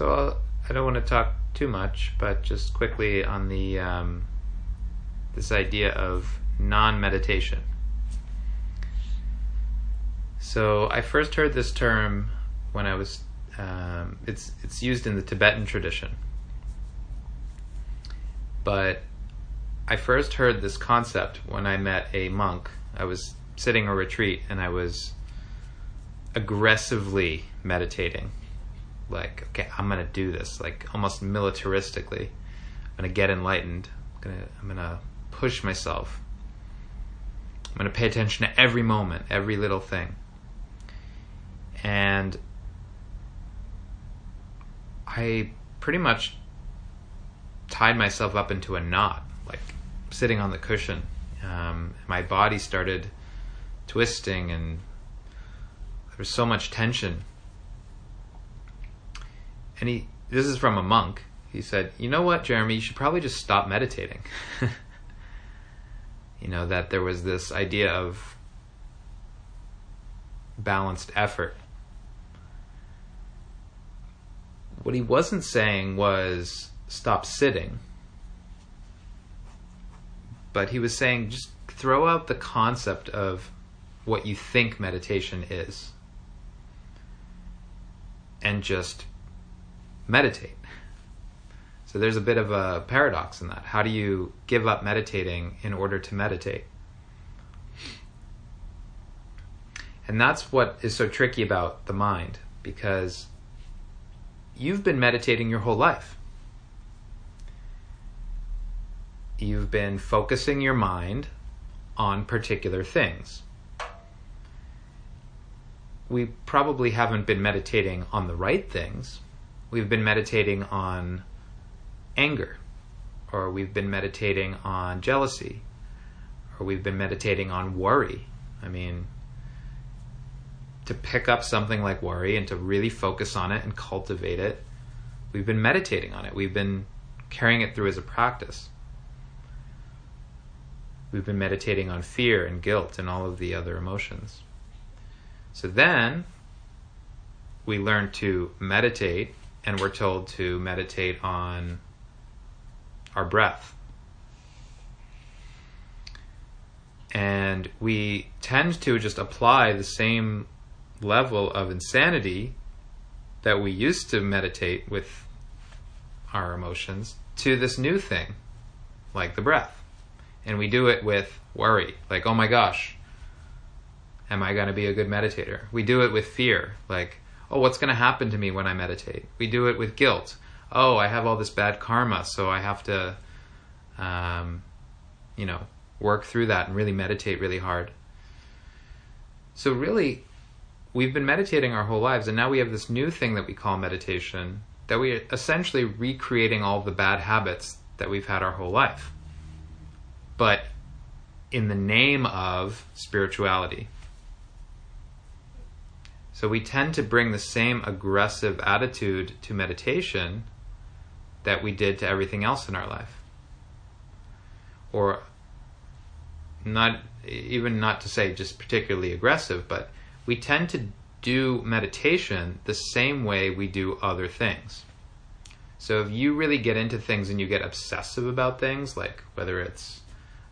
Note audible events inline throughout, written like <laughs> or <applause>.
So I'll, I don't want to talk too much, but just quickly on the um, this idea of non-meditation. So I first heard this term when I was. Um, it's it's used in the Tibetan tradition, but I first heard this concept when I met a monk. I was sitting a retreat and I was aggressively meditating. Like, okay, I'm gonna do this, like almost militaristically. I'm gonna get enlightened. I'm gonna I'm gonna push myself. I'm gonna pay attention to every moment, every little thing. And I pretty much tied myself up into a knot, like sitting on the cushion. Um, my body started twisting, and there was so much tension. And he, this is from a monk. He said, "You know what, Jeremy? You should probably just stop meditating." <laughs> you know that there was this idea of balanced effort. What he wasn't saying was stop sitting but he was saying just throw out the concept of what you think meditation is and just meditate. So there's a bit of a paradox in that. How do you give up meditating in order to meditate? And that's what is so tricky about the mind because you've been meditating your whole life. you've been focusing your mind on particular things. We probably haven't been meditating on the right things. We've been meditating on anger, or we've been meditating on jealousy, or we've been meditating on worry. I mean, to pick up something like worry and to really focus on it and cultivate it, we've been meditating on it. We've been carrying it through as a practice we've been meditating on fear and guilt and all of the other emotions. So then we learn to meditate, and we're told to meditate on our breath. And we tend to just apply the same level of insanity that we used to meditate with our emotions to this new thing, like the breath and we do it with worry, like, oh my gosh, am I going to be a good meditator? We do it with fear, like, oh, what's going to happen to me when I meditate? We do it with guilt. Oh, I have all this bad karma, so I have to, um, you know, work through that and really meditate really hard. So, really, we've been meditating our whole lives, and now we have this new thing that we call meditation that we are essentially recreating all the bad habits that we've had our whole life but in the name of spirituality. So we tend to bring the same aggressive attitude to meditation that we did to everything else in our life. Or not even not to say just particularly aggressive, but we tend to do meditation the same way we do other things. So if you really get into things and you get obsessive about things, like whether it's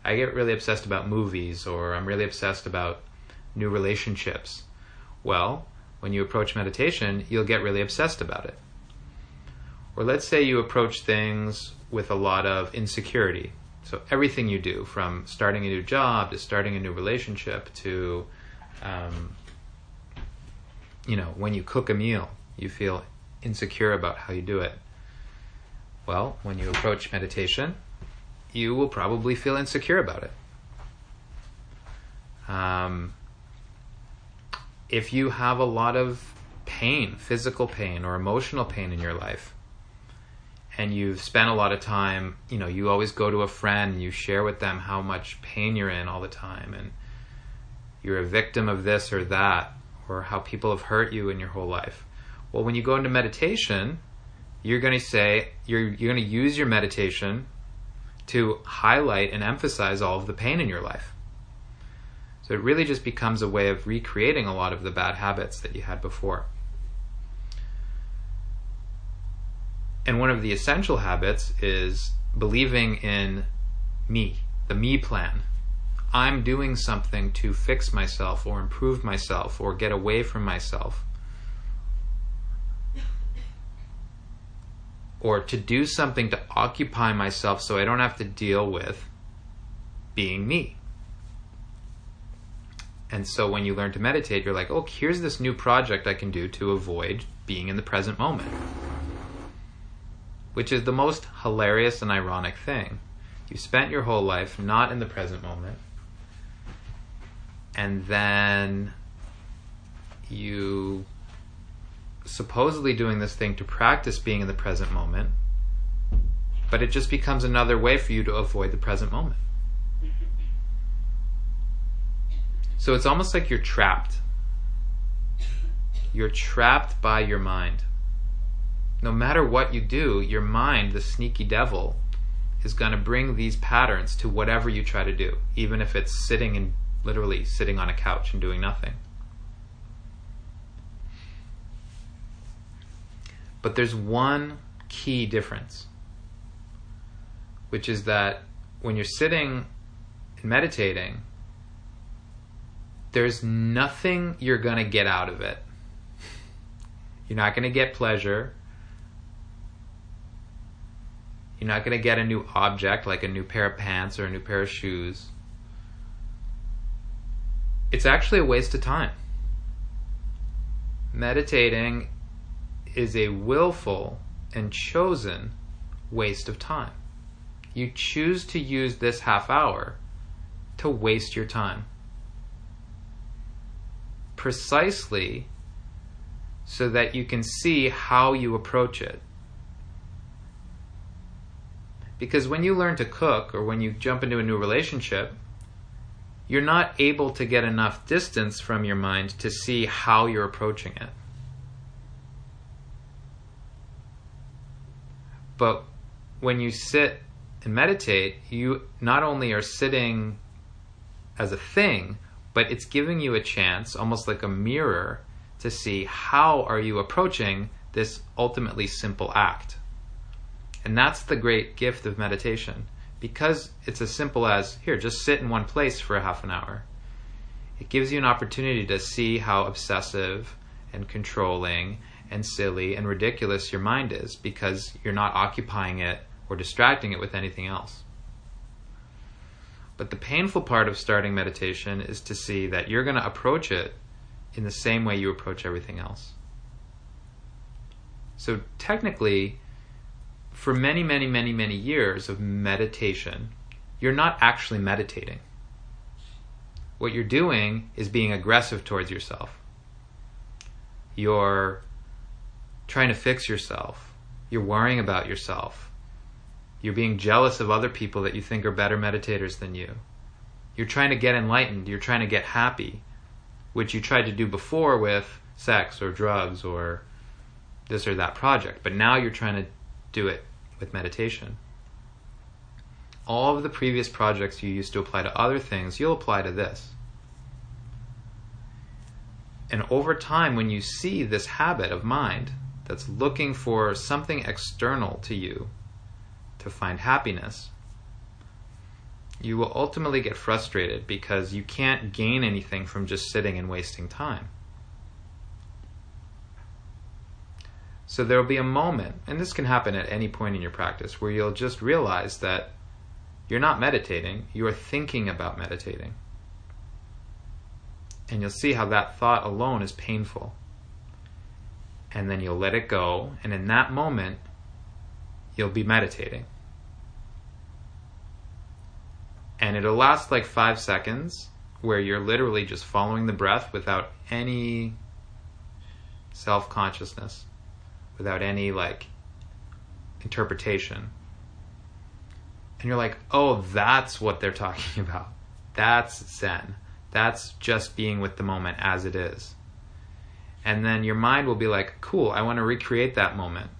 I get really obsessed about movies or I'm really obsessed about new relationships. Well, when you approach meditation, you'll get really obsessed about it. Or let's say you approach things with a lot of insecurity. So everything you do, from starting a new job to starting a new relationship to, um, you know, when you cook a meal, you feel insecure about how you do it. Well, when you approach meditation, you will probably feel insecure about it. Um, if you have a lot of pain, physical pain or emotional pain in your life, and you've spent a lot of time, you know, you always go to a friend and you share with them how much pain you're in all the time, and you're a victim of this or that, or how people have hurt you in your whole life. Well, when you go into meditation, you're going to say, you're, you're going to use your meditation to highlight and emphasize all of the pain in your life. So it really just becomes a way of recreating a lot of the bad habits that you had before. And one of the essential habits is believing in me, the me plan. I'm doing something to fix myself or improve myself or get away from myself. Or to do something to occupy myself so I don't have to deal with being me. And so when you learn to meditate, you're like, oh, here's this new project I can do to avoid being in the present moment. Which is the most hilarious and ironic thing. You spent your whole life not in the present moment and then you supposedly doing this thing to practice being in the present moment, but it just becomes another way for you to avoid the present moment. So it's almost like you're trapped. You're trapped by your mind. No matter what you do, your mind, the sneaky devil, is going to bring these patterns to whatever you try to do, even if it's sitting and literally sitting on a couch and doing nothing. But there's one key difference, which is that when you're sitting and meditating, there's nothing you're going to get out of it. You're not going to get pleasure. You're not going to get a new object like a new pair of pants or a new pair of shoes it's actually a waste of time. Meditating is a willful and chosen waste of time. You choose to use this half hour to waste your time. Precisely so that you can see how you approach it. Because when you learn to cook or when you jump into a new relationship, you're not able to get enough distance from your mind to see how you're approaching it. But when you sit and meditate, you not only are sitting as a thing, but it's giving you a chance, almost like a mirror, to see how are you approaching this ultimately simple act. And that's the great gift of meditation because it's as simple as here, just sit in one place for a half an hour. It gives you an opportunity to see how obsessive and controlling and silly and ridiculous your mind is because you're not occupying it or distracting it with anything else. But the painful part of starting meditation is to see that you're going to approach it in the same way you approach everything else. So technically, for many, many, many, many years of meditation, you're not actually meditating. What you're doing is being aggressive towards yourself. You're trying to fix yourself. You're worrying about yourself. You're being jealous of other people that you think are better meditators than you. You're trying to get enlightened. You're trying to get happy, which you tried to do before with sex or drugs or this or that project. But now you're trying to do it with meditation. All of the previous projects you used to apply to other things, you'll apply to this. And over time, when you see this habit of mind that's looking for something external to you to find happiness, you will ultimately get frustrated because you can't gain anything from just sitting and wasting time. So there will be a moment, and this can happen at any point in your practice, where you'll just realize that you're not meditating, you are thinking about meditating. And you'll see how that thought alone is painful. And then you'll let it go, and in that moment, you'll be meditating. And it'll last like five seconds, where you're literally just following the breath without any self consciousness without any like interpretation. And you're like, oh, that's what they're <laughs> talking about. That's Zen. That's just being with the moment as it is. And then your mind will be like, cool, I want to recreate that moment.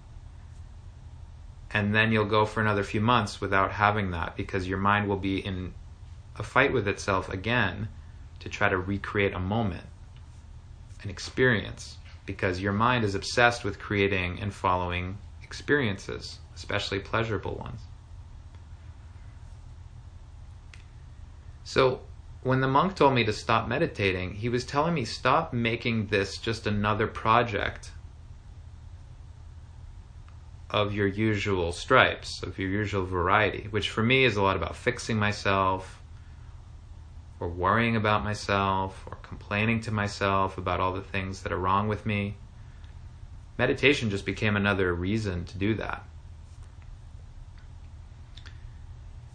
And then you'll go for another few months without having that because your mind will be in a fight with itself again to try to recreate a moment, an experience because your mind is obsessed with creating and following experiences, especially pleasurable ones. So, when the monk told me to stop meditating, he was telling me stop making this just another project of your usual stripes, of your usual variety, which for me is a lot about fixing myself, or worrying about myself, or complaining to myself about all the things that are wrong with me. Meditation just became another reason to do that.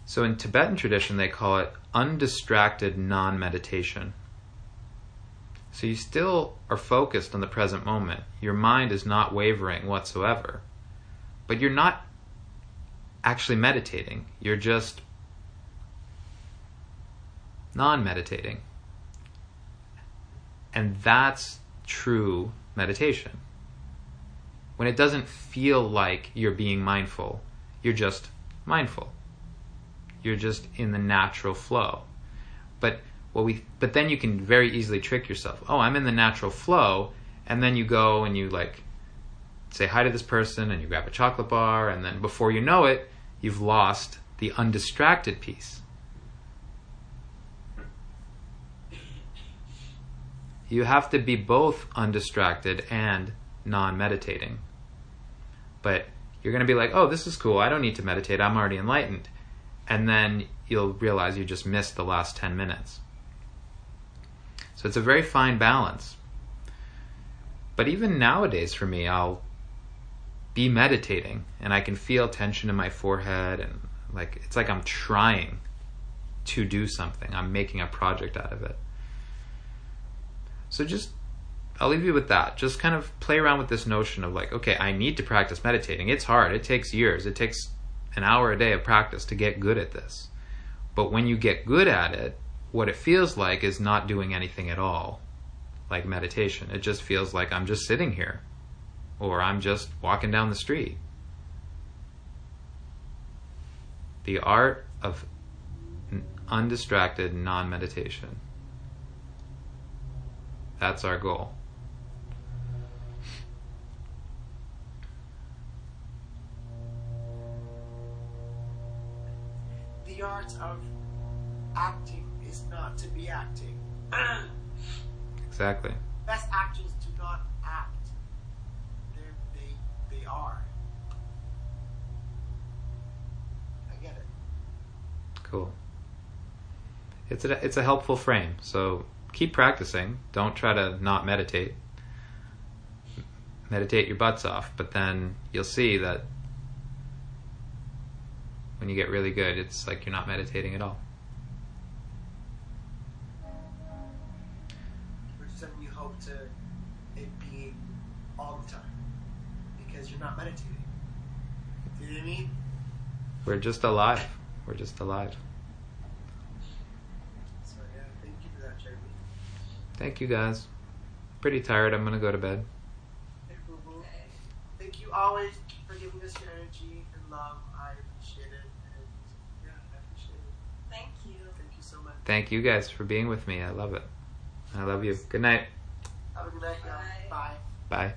So in Tibetan tradition, they call it undistracted non meditation. So you still are focused on the present moment. Your mind is not wavering whatsoever. But you're not actually meditating. You're just non meditating. And that's true meditation. When it doesn't feel like you're being mindful, you're just mindful you're just in the natural flow. But what we but then you can very easily trick yourself. Oh, I'm in the natural flow, and then you go and you like say hi to this person and you grab a chocolate bar and then before you know it, you've lost the undistracted piece. You have to be both undistracted and non meditating. But you're going to be like, oh, this is cool. I don't need to meditate. I'm already enlightened and then you'll realize you just missed the last 10 minutes. So it's a very fine balance. But even nowadays, for me, I'll be meditating and I can feel tension in my forehead and like it's like I'm trying to do something. I'm making a project out of it. So just I'll leave you with that. Just kind of play around with this notion of like, okay, I need to practice meditating. It's hard. It takes years. It takes an hour a day of practice to get good at this. But when you get good at it, what it feels like is not doing anything at all, like meditation. It just feels like I'm just sitting here, or I'm just walking down the street. The art of undistracted non meditation. That's our goal. the art of acting is not to be acting. <clears throat> exactly. Best actors do not I get it. Cool. It's a it's a helpful frame. So keep practicing. Don't try to not meditate. Meditate your butts off, but then you'll see that when you get really good, it's like you're not meditating at all. You're not meditating. Do you know what I mean? We're just alive. We're just alive. So yeah, thank you for that, Jeremy. Thank you guys. Pretty tired. I'm gonna go to bed. Hey, boo boo. Thank you always for giving us your energy and love. I appreciate it. And yeah, I appreciate it. Thank you. Thank you so much. Thank you guys for being with me. I love it. I love you. Good night. Have a good night, y'all. Bye. Bye. Bye.